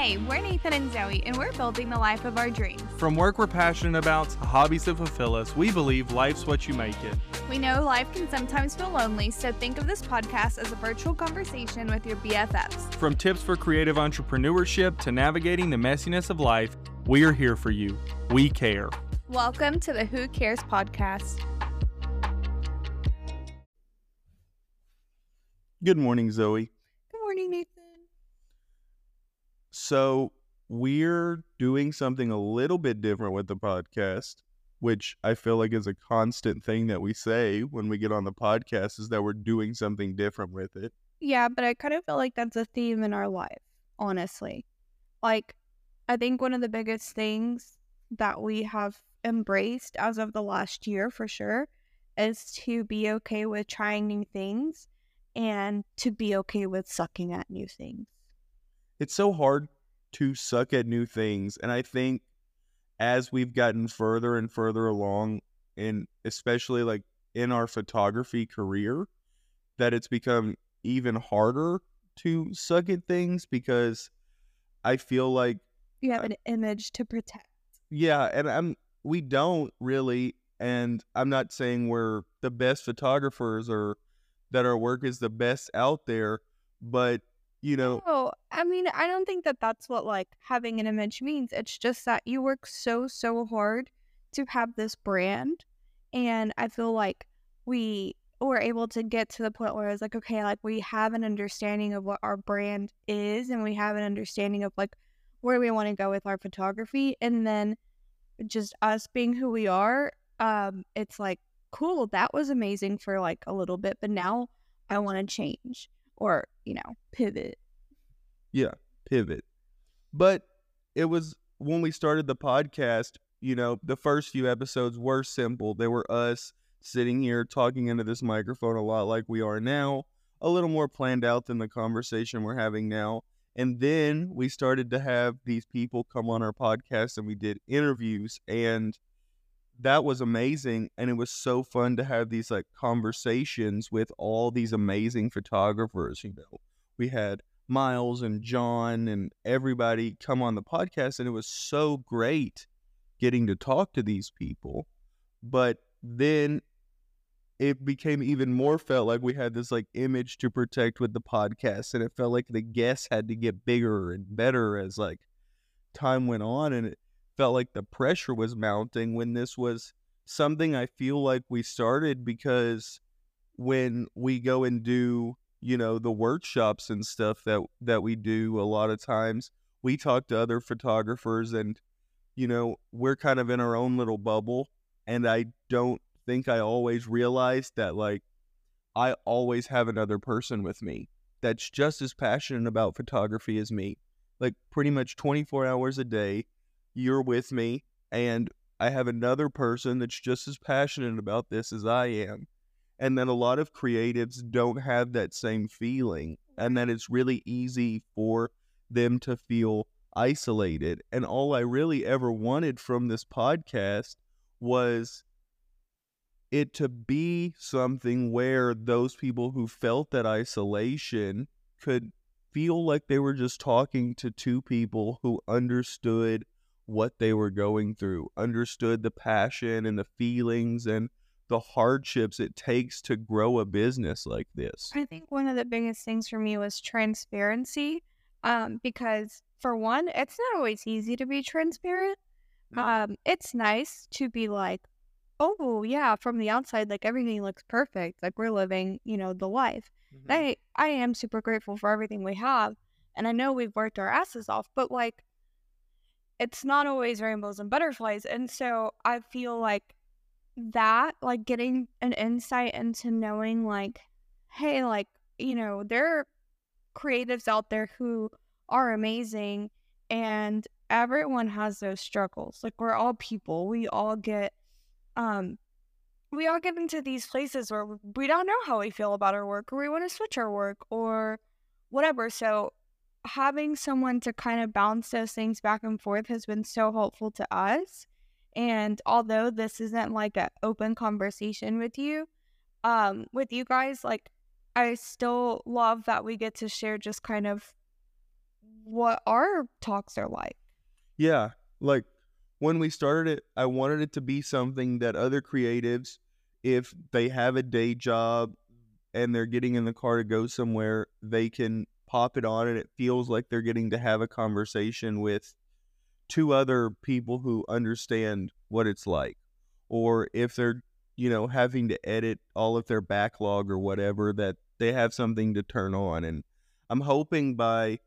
Hey, we're Nathan and Zoey, and we're building the life of our dreams. From work we're passionate about to hobbies that fulfill us, we believe life's what you make it. We know life can sometimes feel lonely, so think of this podcast as a virtual conversation with your BFFs. From tips for creative entrepreneurship to navigating the messiness of life, we are here for you. We care. Welcome to the Who Cares podcast. Good morning, Zoey. Good morning, Nathan. So, we're doing something a little bit different with the podcast, which I feel like is a constant thing that we say when we get on the podcast is that we're doing something different with it. Yeah, but I kind of feel like that's a theme in our life, honestly. Like, I think one of the biggest things that we have embraced as of the last year for sure is to be okay with trying new things and to be okay with sucking at new things. It's so hard to suck at new things. And I think as we've gotten further and further along, and especially like in our photography career, that it's become even harder to suck at things because I feel like you have an image to protect. Yeah, and I'm we don't really and I'm not saying we're the best photographers or that our work is the best out there, but you know. Oh, I mean, I don't think that that's what like having an image means. It's just that you work so so hard to have this brand, and I feel like we were able to get to the point where it's like, okay, like we have an understanding of what our brand is, and we have an understanding of like where we want to go with our photography, and then just us being who we are. Um, it's like cool. That was amazing for like a little bit, but now I want to change or, you know, pivot. Yeah, pivot. But it was when we started the podcast, you know, the first few episodes were simple. They were us sitting here talking into this microphone a lot like we are now, a little more planned out than the conversation we're having now. And then we started to have these people come on our podcast and we did interviews and that was amazing and it was so fun to have these like conversations with all these amazing photographers you know? We had miles and john and everybody come on the podcast and it was so great getting to talk to these people but then it became even more felt like we had this like image to protect with the podcast and it felt like the guests had to get bigger and better as like time went on and it felt like the pressure was mounting when this was something I feel like we started because when we go and do, you know, the workshops and stuff that that we do a lot of times, we talk to other photographers and you know, we're kind of in our own little bubble and I don't think I always realized that like I always have another person with me that's just as passionate about photography as me. Like pretty much 24 hours a day you're with me and I have another person that's just as passionate about this as I am. And then a lot of creatives don't have that same feeling, and that mm-hmm. it's really easy for them to feel isolated. And all I really ever wanted from this podcast was it to be something where those people who felt that isolation could feel like they were just talking to two people who understood what they were going through, understood the passion and the feelings and the hardships it takes to grow a business like this. I think one of the biggest things for me was transparency. Um, because for one, it's not always easy to be transparent. Um, it's nice to be like, oh yeah, from the outside, like everything looks perfect. Like we're living, you know, the life. Mm-hmm. I I am super grateful for everything we have. And I know we've worked our asses off, but like it's not always rainbows and butterflies. And so I feel like that, like getting an insight into knowing, like, hey, like, you know, there are creatives out there who are amazing and everyone has those struggles. Like, we're all people. We all get, um, we all get into these places where we don't know how we feel about our work or we want to switch our work or whatever. So having someone to kind of bounce those things back and forth has been so helpful to us. And although this isn't like an open conversation with you, um, with you guys, like I still love that we get to share just kind of what our talks are like. Yeah. Like when we started it, I wanted it to be something that other creatives, if they have a day job and they're getting in the car to go somewhere, they can pop it on and it feels like they're getting to have a conversation with two other people who understand what it's like. Or if they're, you know, having to edit all of their backlog or whatever, that they have something to turn on. And I'm hoping by,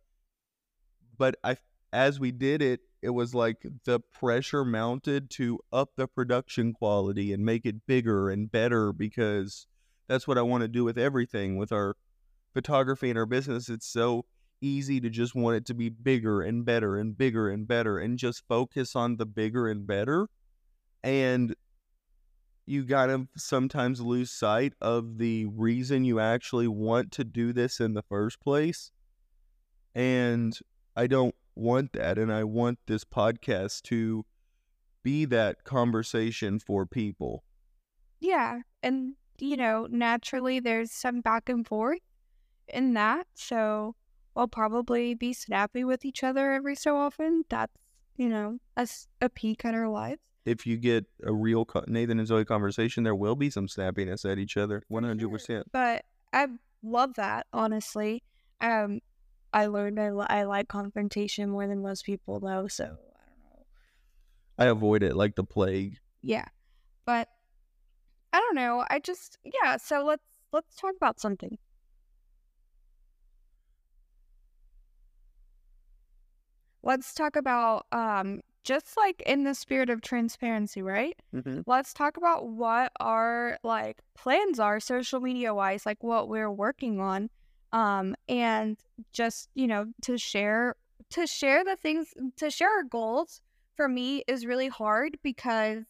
but I, as we did it, it was like the pressure mounted to up the production quality and make it bigger and better because that's what I want to do with everything with our photography and our business. It's so easy to just want it to be bigger and better and bigger and better and just focus on the bigger and better. And you gotta sometimes lose sight of the reason you actually want to do this in the first place. And I don't want that. And I want this podcast to be that conversation for people. Yeah. And, you know, naturally there's some back and forth in that. So we'll probably be snappy with each other every so often. That's, you know, a, a peek at our lives. If you get a real Nathan and Zoey conversation, there will be some snappiness at each other, 100%. Sure. But I love that, honestly. Um, I learned I, I like confrontation more than most people, though. So I don't know. I avoid it like the plague. Yeah, but I don't know. I just yeah. So let's let's talk about something. Let's talk about um just like in the spirit of transparency, right? Mm-hmm. Let's talk about what our like plans are social media wise, like what we're working on um, and just you know to share to share the things to share our goals for me is really hard because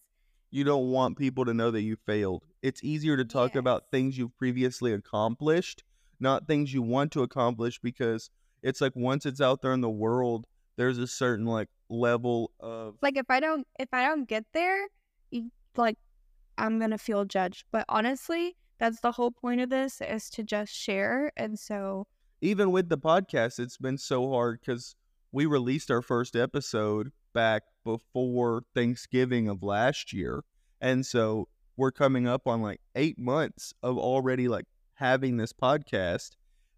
you don't want people to know that you failed. It's easier to talk yes. about things you've previously accomplished, not things you want to accomplish because it's like once it's out there in the world, there's a certain like level of like if I don't if I don't get there, like I'm going to feel judged. But honestly, that's the whole point of this is to just share. And so even with the podcast, it's been so hard because we released our first episode back before Thanksgiving of last year. And so we're coming up on like eight months of already like having this podcast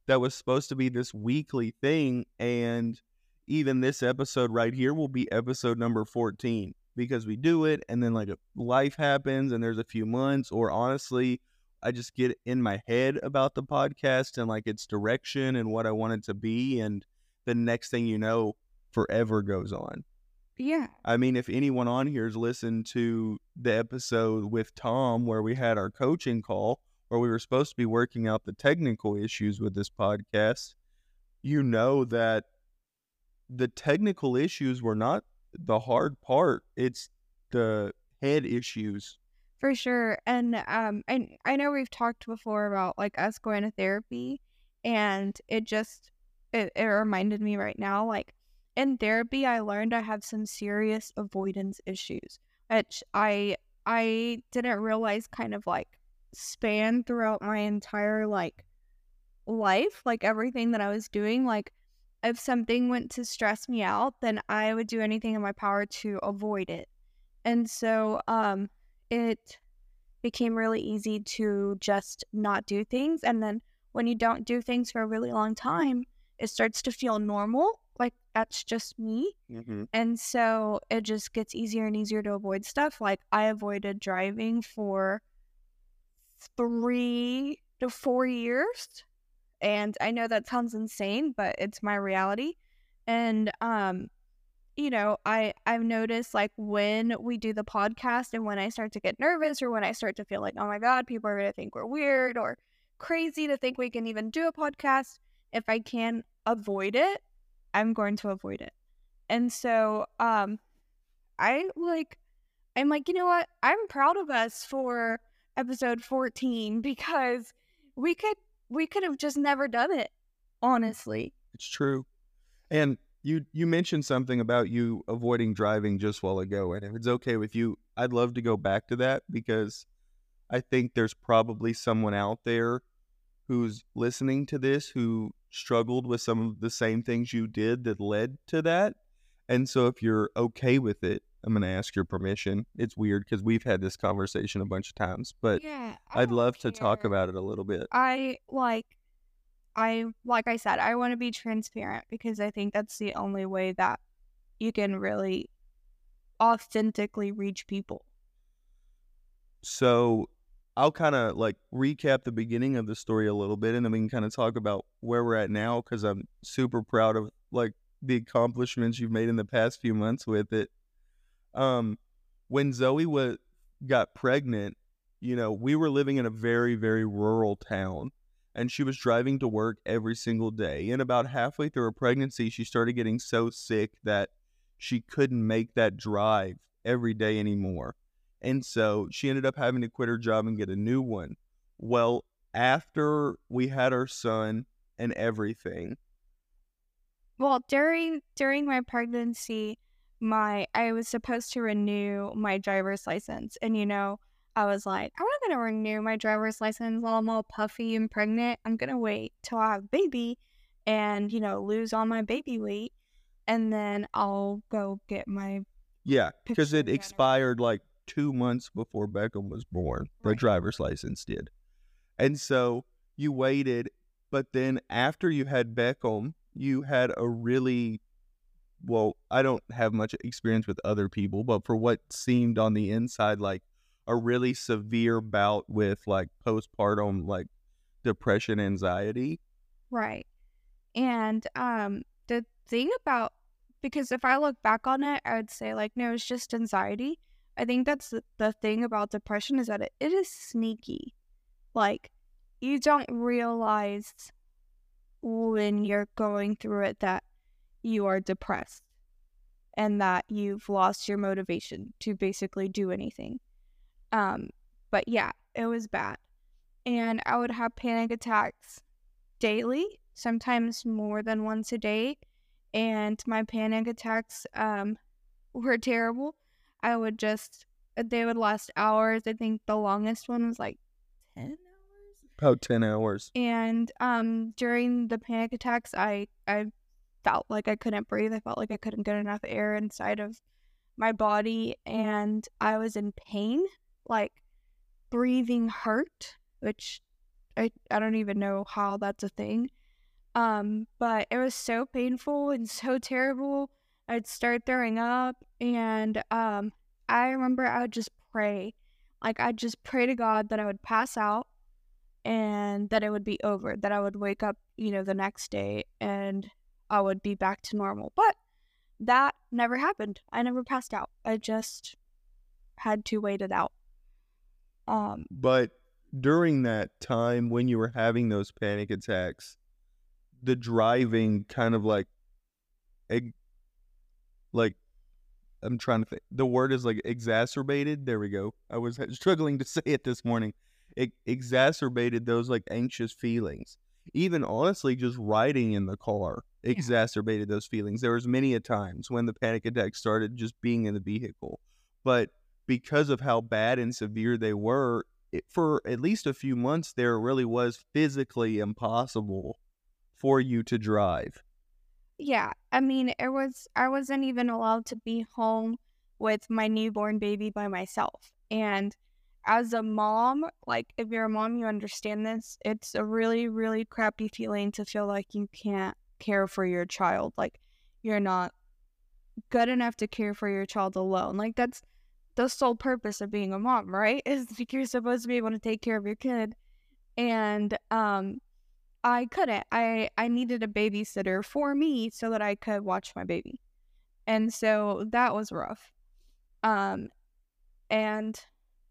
that was supposed to be this weekly thing. And even this episode right here will be episode number 14 because we do it and then like life happens and there's a few months or honestly I just get in my head about the podcast and like its direction and what I want it to be. And the next thing you know, forever goes on. Yeah. I mean, if anyone on here has listened to the episode with Tom where we had our coaching call, where we were supposed to be working out the technical issues with this podcast, you know that the technical issues were not the hard part. It's the head issues for sure. And um and I know we've talked before about like us going to therapy and it just it, it reminded me right now like in therapy I learned I have some serious avoidance issues, which I I didn't realize kind of like span throughout my entire like life, like everything that I was doing, like if something went to stress me out, then I would do anything in my power to avoid it. And so um it became really easy to just not do things. And then when you don't do things for a really long time, it starts to feel normal. Like that's just me. Mm-hmm. And so it just gets easier and easier to avoid stuff. Like I avoided driving for three to four years. And I know that sounds insane, but it's my reality. And um, you know, I I've noticed like when we do the podcast and when I start to get nervous or when I start to feel like, oh my god, people are gonna think we're weird or crazy to think we can even do a podcast. If I can avoid it, I'm going to avoid it. And so, um, I like, I'm like, you know what? I'm proud of us for episode 14 because we could we could have just never done it. Mm. Honestly, it's true. And you you mentioned something about you avoiding driving just while ago, and if it's okay with you, I'd love to go back to that because I think there's probably someone out there who's listening to this who struggled with some of the same things you did that led to that. And so if you're okay with it, I'm going to ask your permission. It's weird because we've had this conversation a bunch of times, but yeah, I'd love to talk about it a little bit. I like I like I said, I want to be transparent because I think that's the only way that you can really authentically reach people. So I'll kind of like recap the beginning of the story a little bit and then we can kind of talk about where we're at now because I'm super proud of like the accomplishments you've made in the past few months with it. Um, when Zoey was got pregnant, you know, we were living in a very, very rural town and she was driving to work every single day. And about halfway through her pregnancy, she started getting so sick that she couldn't make that drive every day anymore. And so she ended up having to quit her job and get a new one. Well, after we had our son and everything, Well, during during my pregnancy, my I was supposed to renew my driver's license, and you know, I was like, I'm not gonna renew my driver's license while I'm all puffy and pregnant. I'm gonna wait till I have a baby, and you know, lose all my baby weight, and then I'll go get my yeah, because it again. expired like two months before Beckham was born. The Right. driver's license did. And so you waited, but then after you had Beckham, you had a really well, I don't have much experience with other people, but for what seemed on the inside like a really severe bout with like postpartum like depression anxiety. Right. And um the thing about because if I look back on it, I would say like no, it's just anxiety. I think that's the, thing about depression is that it, it is sneaky. Like you don't realize when you're going through it that you are depressed and that you've lost your motivation to basically do anything. Um but yeah, it was bad. And I would have panic attacks daily, sometimes more than once a day. And my panic attacks um, were terrible. I would just, they would last hours. I think the longest one was like 10 hours. About 10 hours. And um, during the panic attacks, I, I felt like I couldn't breathe. I felt like I couldn't get enough air inside of my body. And I was in pain, like breathing hurt, which I, I don't even know how that's a thing. Um, but it was so painful and so terrible. I'd start throwing up and um I remember I would just pray. Like I'd just pray to God that I would pass out and that it would be over, that I would wake up, you know, the next day and I would be back to normal. But that never happened. I never passed out. I just had to wait it out. Um But during that time when you were having those panic attacks, the driving kind of like, like, I'm trying to think. The word is like exacerbated. There we go. I was struggling to say it this morning. It exacerbated those like anxious feelings. Even honestly, just riding in the car exacerbated those feelings. There was many a times when the panic attack started just being in the vehicle, but because of how bad and severe they were, it, for at least a few months there, really was physically impossible for you to drive. Yeah, I mean, it was, I wasn't even allowed to be home with my newborn baby by myself. And as a mom, like, if you're a mom, you understand this. It's a really, really crappy feeling to feel like you can't care for your child. Like, you're not good enough to care for your child alone. Like, that's the sole purpose of being a mom, right? Is like you're supposed to be able to take care of your kid. And, um, I couldn't. I I needed a babysitter for me so that I could watch my baby. And so that was rough. Um and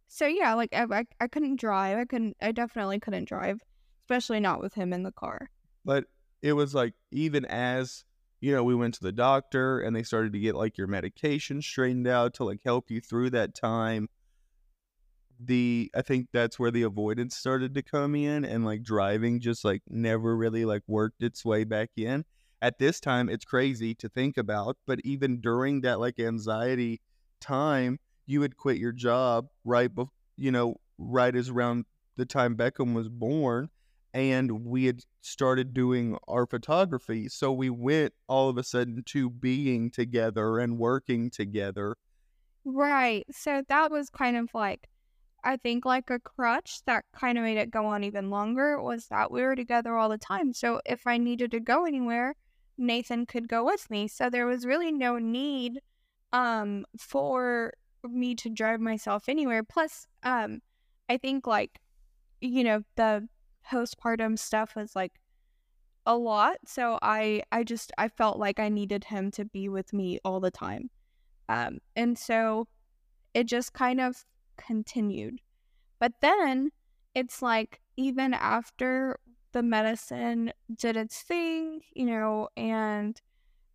so yeah, like I I, couldn't drive. I couldn't I definitely couldn't drive, especially not with him in the car. But it was like even as you know, we went to the doctor and they started to get like your medication straightened out to like help you through that time. The I think that's where the avoidance started to come in and like driving just like never really like worked its way back in. At this time, it's crazy to think about, but even during that like anxiety time, you had quit your job right bef- you know, right as around the time Beckham was born and we had started doing our photography. So we went all of a sudden to being together and working together. Right. So that was kind of like, I think, like a crutch that kind of made it go on even longer was that we were together all the time. So if I needed to go anywhere, Nathan could go with me. So there was really no need um for me to drive myself anywhere. Plus, um, I think like, you know, the postpartum stuff was like a lot. So I I just I felt like I needed him to be with me all the time. Um, and so it just kind of continued. But then it's like even after the medicine did its thing, you know, and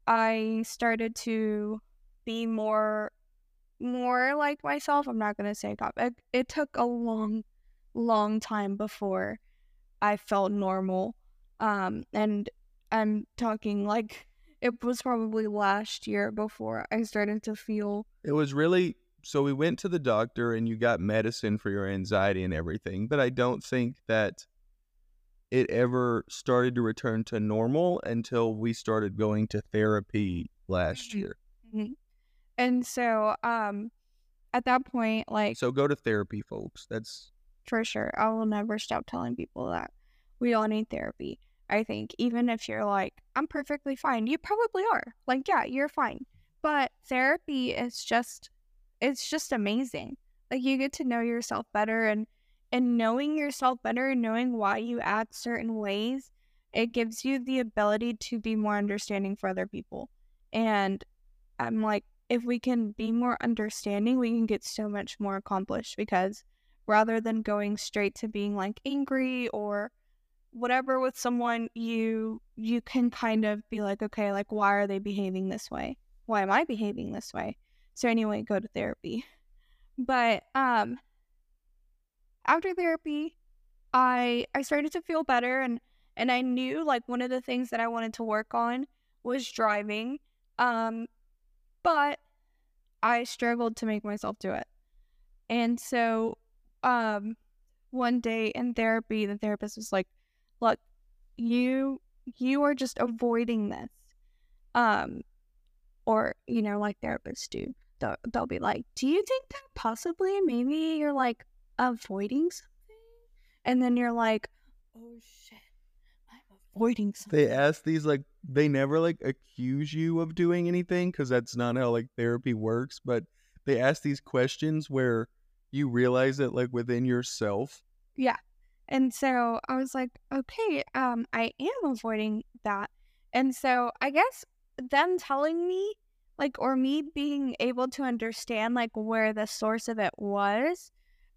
I started to be more more like myself. I'm not gonna say. It, it took a long, long time before I felt normal. Um, and I'm talking like it was probably last year before I started to feel. It was really so we went to the doctor and you got medicine for your anxiety and everything, but I don't think that it ever started to return to normal until we started going to therapy last Mhm. year. Mhm. And so, um, at that point, like So go to therapy, folks. That's for sure, I will never stop telling people that we all need therapy. I think even if you're like, I'm perfectly fine, you probably are. Like, yeah, you're fine. But therapy is just, it's just amazing. Like you get to know yourself better and and knowing yourself better and knowing why you act certain ways, it gives you the ability to be more understanding for other people. And I'm like, if we can be more understanding, we can get so much more accomplished because rather than going straight to being like angry or whatever with someone you you can kind of be like okay like why are they behaving this way? Why am i behaving this way? So anyway go to therapy. But um after therapy i i started to feel better and and i knew like one of the things that i wanted to work on was driving um but i struggled to make myself do it. And so um one day in therapy the therapist was like look you you are just avoiding this um or you know like therapists do they'll, they'll be like do you think that possibly maybe you're like avoiding something and then you're like oh shit avoiding something they ask these like they never like accuse you of doing anything because that's not how like therapy works. But they ask these questions where you realize it like within yourself, Yeah, And so I was like, okay, um, I am avoiding that. And so I guess them telling me, like, or me being able to understand like where the source of it was,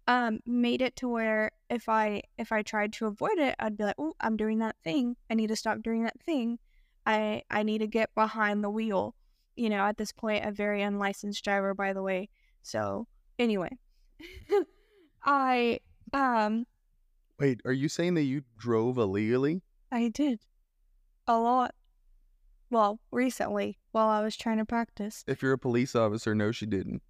um, made it to where if I if I tried to avoid it, I'd be like, oh, I'm doing that thing. I need to stop doing that thing. I I need to get behind the wheel. You know, at this point, a very unlicensed driver, by the way. So anyway, I um wait, are you saying that you drove illegally? I did. A lot. Well, recently, while I was trying to practice. If you're a police officer, no, she didn't.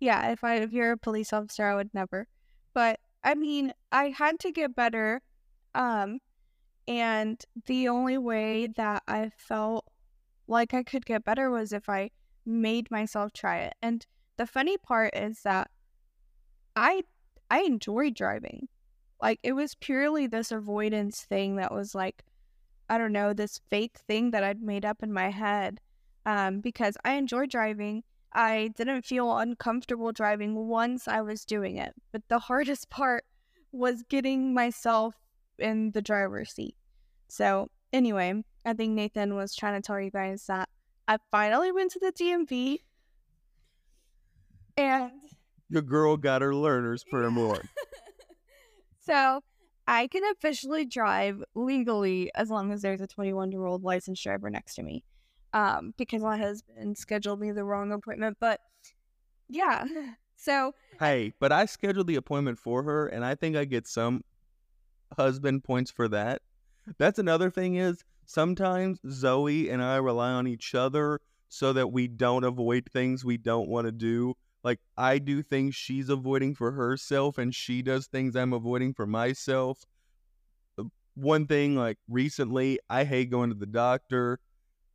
Yeah, if I if you're a police officer, I would never. But I mean, I had to get better. Um and the only way that I felt like I could get better was if I made myself try it. And the funny part is that I I enjoy driving. Like it was purely this avoidance thing that was like I don't know, this fake thing that I'd made up in my head. Um, because I enjoy driving. I didn't feel uncomfortable driving once I was doing it. But the hardest part was getting myself in the driver's seat. So, anyway, I think Nathan was trying to tell you guys that I finally went to the DMV and Your girl got her learner's permit. so I can officially drive legally as long as there's a 21 year old licensed driver next to me. Um, because my husband scheduled me the wrong appointment. But yeah, so Hey, but I scheduled the appointment for her, and I think I get some husband points for that. That's another thing is sometimes Zoey and I rely on each other so that we don't avoid things we don't want to do. Like I do things she's avoiding for herself, and she does things I'm avoiding for myself. one thing like recently, I hate going to the doctor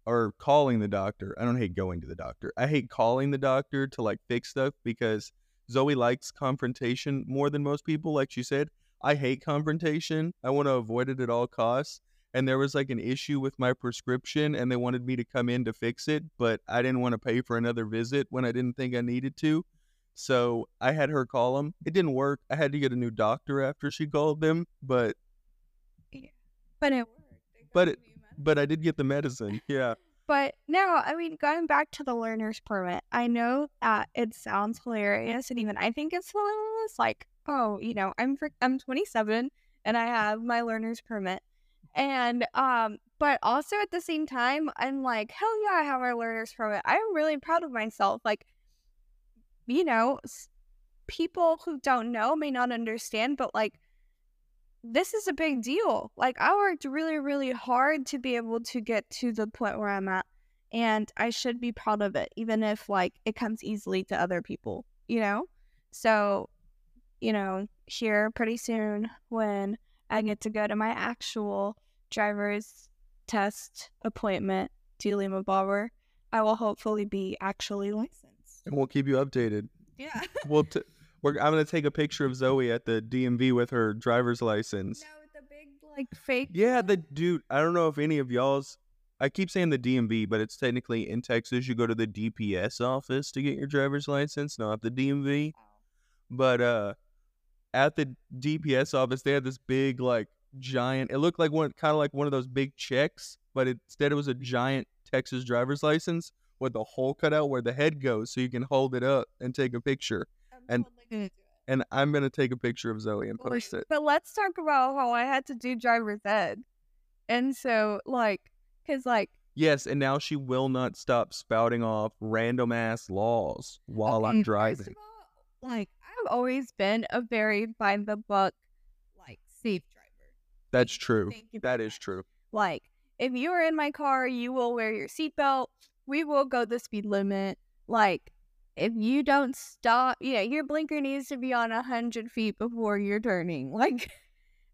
or calling the doctor. I don't hate going to the doctor. I hate calling the doctor to like fix stuff because Zoey likes confrontation more than most people. Like she said, I hate confrontation. I want to avoid it at all costs. And there was like an issue with my prescription, and they wanted me to come in to fix it, but I didn't want to pay for another visit when I didn't think I needed to. So I had her call them. It didn't work. I had to get a new doctor after she called them, but But it worked. But it- me a medicine. But I did get the medicine. Yeah. But no, I mean, going back to the learner's permit, I know that it sounds hilarious, and even I think it's hilarious. Like, oh, you know, I'm fr- I'm 27 and I have my learner's permit, and um, but also at the same time, I'm like, hell yeah, I have my learner's permit. I'm really proud of myself. Like, you know, people who don't know may not understand, but like. This is a big deal. Like, I worked really, really hard to be able to get to the point where I'm at and I should be proud of it, even if like it comes easily to other people, you know? So, you know, here pretty soon when I get to go to my actual driver's test appointment to Lima Bauer, I will hopefully be actually licensed. And we'll keep you updated. Yeah. We'll t- we're, I'm gonna take a picture of Zoey at the DMV with her driver's license. No, with the big like fake. Yeah, the dude. I don't know if any of y'all's. I keep saying the DMV, but it's technically in Texas. You go to the DPS office to get your driver's license, not the DMV. But uh, at the DPS office, they had this big, like, giant. It looked like one, kind of like one of those big checks, but instead it was a giant Texas driver's license with a hole cut out where the head goes, so you can hold it up and take a picture. And- totally gonna do it. And I'm gonna take a picture of Zoey and post it. But let's talk about how I had to do driver's ed. And so, like, because, like, Yes, and now she will not stop spouting off random ass laws while I'm driving. All, like, I've always been a very by the book, like, safe driver. That's true. Thank you for That is true. Like, if you are in my car, you will wear your seatbelt. We will go the speed limit. Like, if you don't stop, yeah, your blinker needs to be on a hundred feet before you're turning. Like,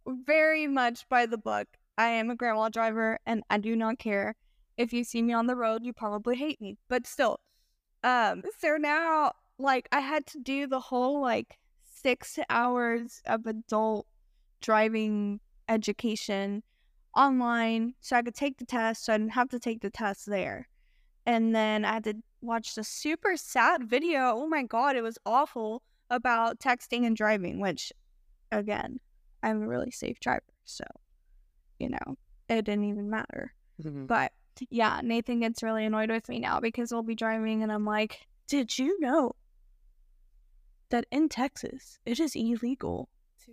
very much by the book. I am a grandma driver, and I do not care if you see me on the road. You probably hate me, but still. Um, so now, like, I had to do the whole like six hours of adult driving education online so I could take the test so I didn't have to take the test there. And then I had to watch the super sad video. Oh my god, it was awful about texting and driving, which again, I'm a really safe driver, so you know, it didn't even matter. Mm-hmm. But yeah, Nathan gets really annoyed with me now because we'll be driving and I'm like, Did you know that in Texas it is illegal to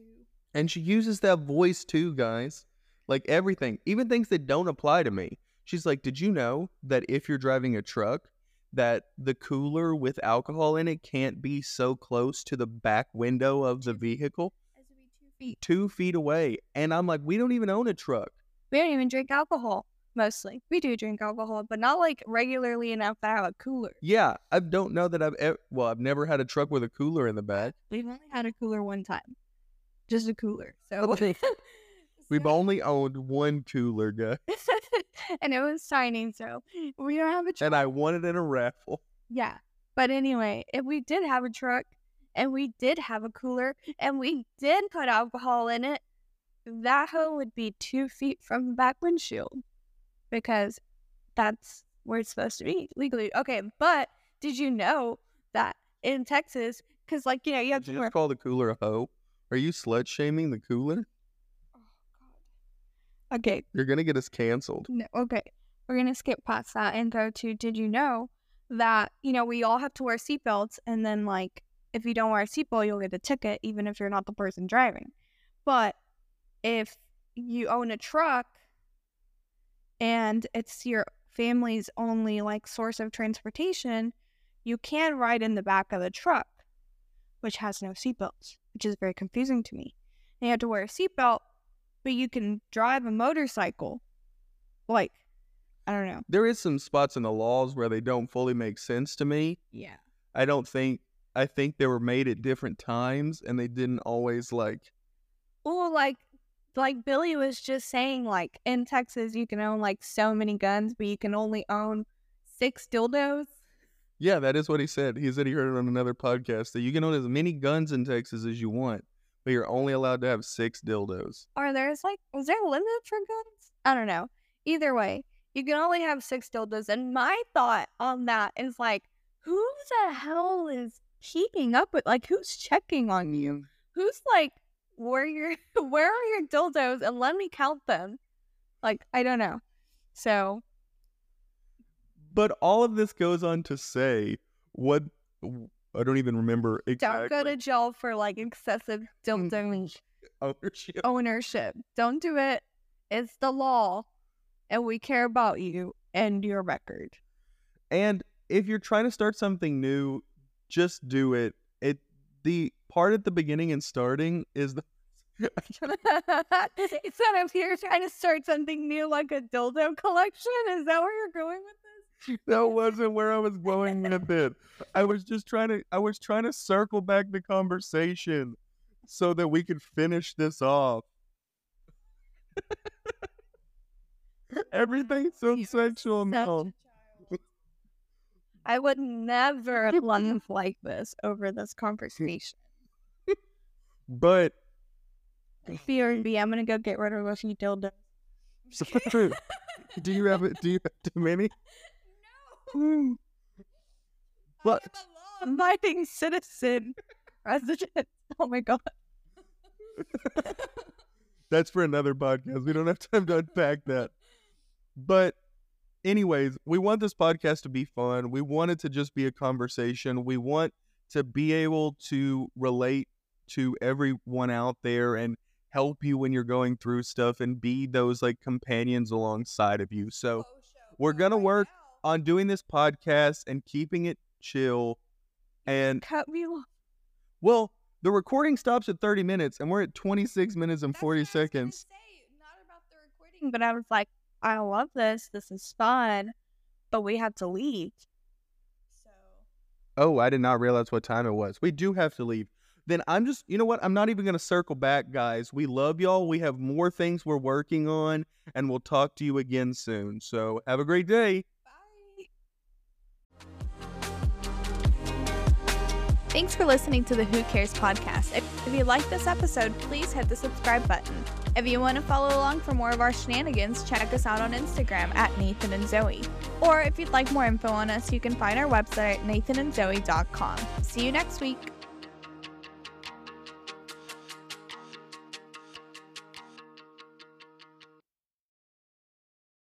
And she uses that voice too, guys. Like everything, even things that don't apply to me. She's like, "Did you know that if you're driving a truck, that the cooler with alcohol in it can't be so close to the back window of the vehicle, as to be two feet? two feet away?" And I'm like, "We don't even own a truck." We don't even drink alcohol. Mostly, we do drink alcohol, but not like regularly enough to have a cooler. Yeah, I don't know that I've ever. Well, I've never had a truck with a cooler in the back. We've only had a cooler one time, just a cooler. So We've only owned one cooler, guy, and it was tiny, so we don't have a truck. and I won it in a raffle. Yeah, but anyway, if we did have a truck and we did have a cooler and we did put alcohol in it, that hoe would be two feet from the back windshield because that's where it's supposed to be legally. Okay, but did you know that in Texas, because like you know you have Did to you just call the cooler a hoe? Are you slut shaming the cooler? Okay, You're gonna get us canceled. no, okay. We're gonna skip past that and go to did you know that, you know, we all have to wear seatbelts and then like if you don't wear a seatbelt you'll get a ticket even if you're not the person driving. But if you own a truck and it's your family's only like source of transportation, you can ride in the back of the truck, which has no seatbelts, which is very confusing to me. And you have to wear a seatbelt, but you can drive a motorcycle. Like, I don't know. There is some spots in the laws where they don't fully make sense to me. Yeah. I don't think. I think they were made at different times, and they didn't always like. Well, like like Billy was just saying, like in Texas, you can own like so many guns, but you can only own six dildos. Yeah, that is what he said. He said he heard it on another podcast that you can own as many guns in Texas as you want, but you're only allowed to have six dildos. Are there's like, was there a limit for guns? I don't know. Either way, you can only have six dildos. And my thought on that is like, who the hell is keeping up with, like, who's checking on you? Who's like, where your, where are your dildos? And let me count them. Like, I don't know. So But all of this goes on to say what I don't even remember exactly. don't go to jail for like excessive dildo mm. ownership. ownership. Don't do it. It's the law. And we care about you and your record. And if you're trying to start something new, just do it. It the part at the beginning and starting is the Instead of here trying to start something new like a dildo collection, is that where you're going with? That wasn't where I was going with it. I was just trying to I was trying to circle back the conversation so that we could finish this off. Everything's so You're sexual now. I would never laugh like this over this conversation. But Fear B, I'm gonna go get rid of a few dildos. do you have it? Do you have too many? What? Abiding citizen. Resident. Oh my god. That's for another podcast. We don't have time to unpack that. But, anyways, we want this podcast to be fun. We want it to just be a conversation. We want to be able to relate to everyone out there and help you when you're going through stuff and be those like companions alongside of you. So, oh, we're gonna work on doing this podcast and keeping it chill. And, cut me off. well, the recording stops at 30 minutes and we're at 26 minutes and 40 seconds. not about the recording, but I was like, I love this. This is fun, but we have to leave. So Oh, I did not realize what time it was. We do have to leave. Then I'm just, you know what? I'm not even going to circle back, guys. We love y'all. We have more things we're working on, and we'll talk to you again soon. So have a great day. Thanks for listening to the Who Cares podcast. If, you like this episode, please hit the subscribe button. If you want to follow along for more of our shenanigans, check us out on Instagram at Nathan and Zoey. Or if you'd like more info on us, you can find our website at nathanandzoey.com. See you next week.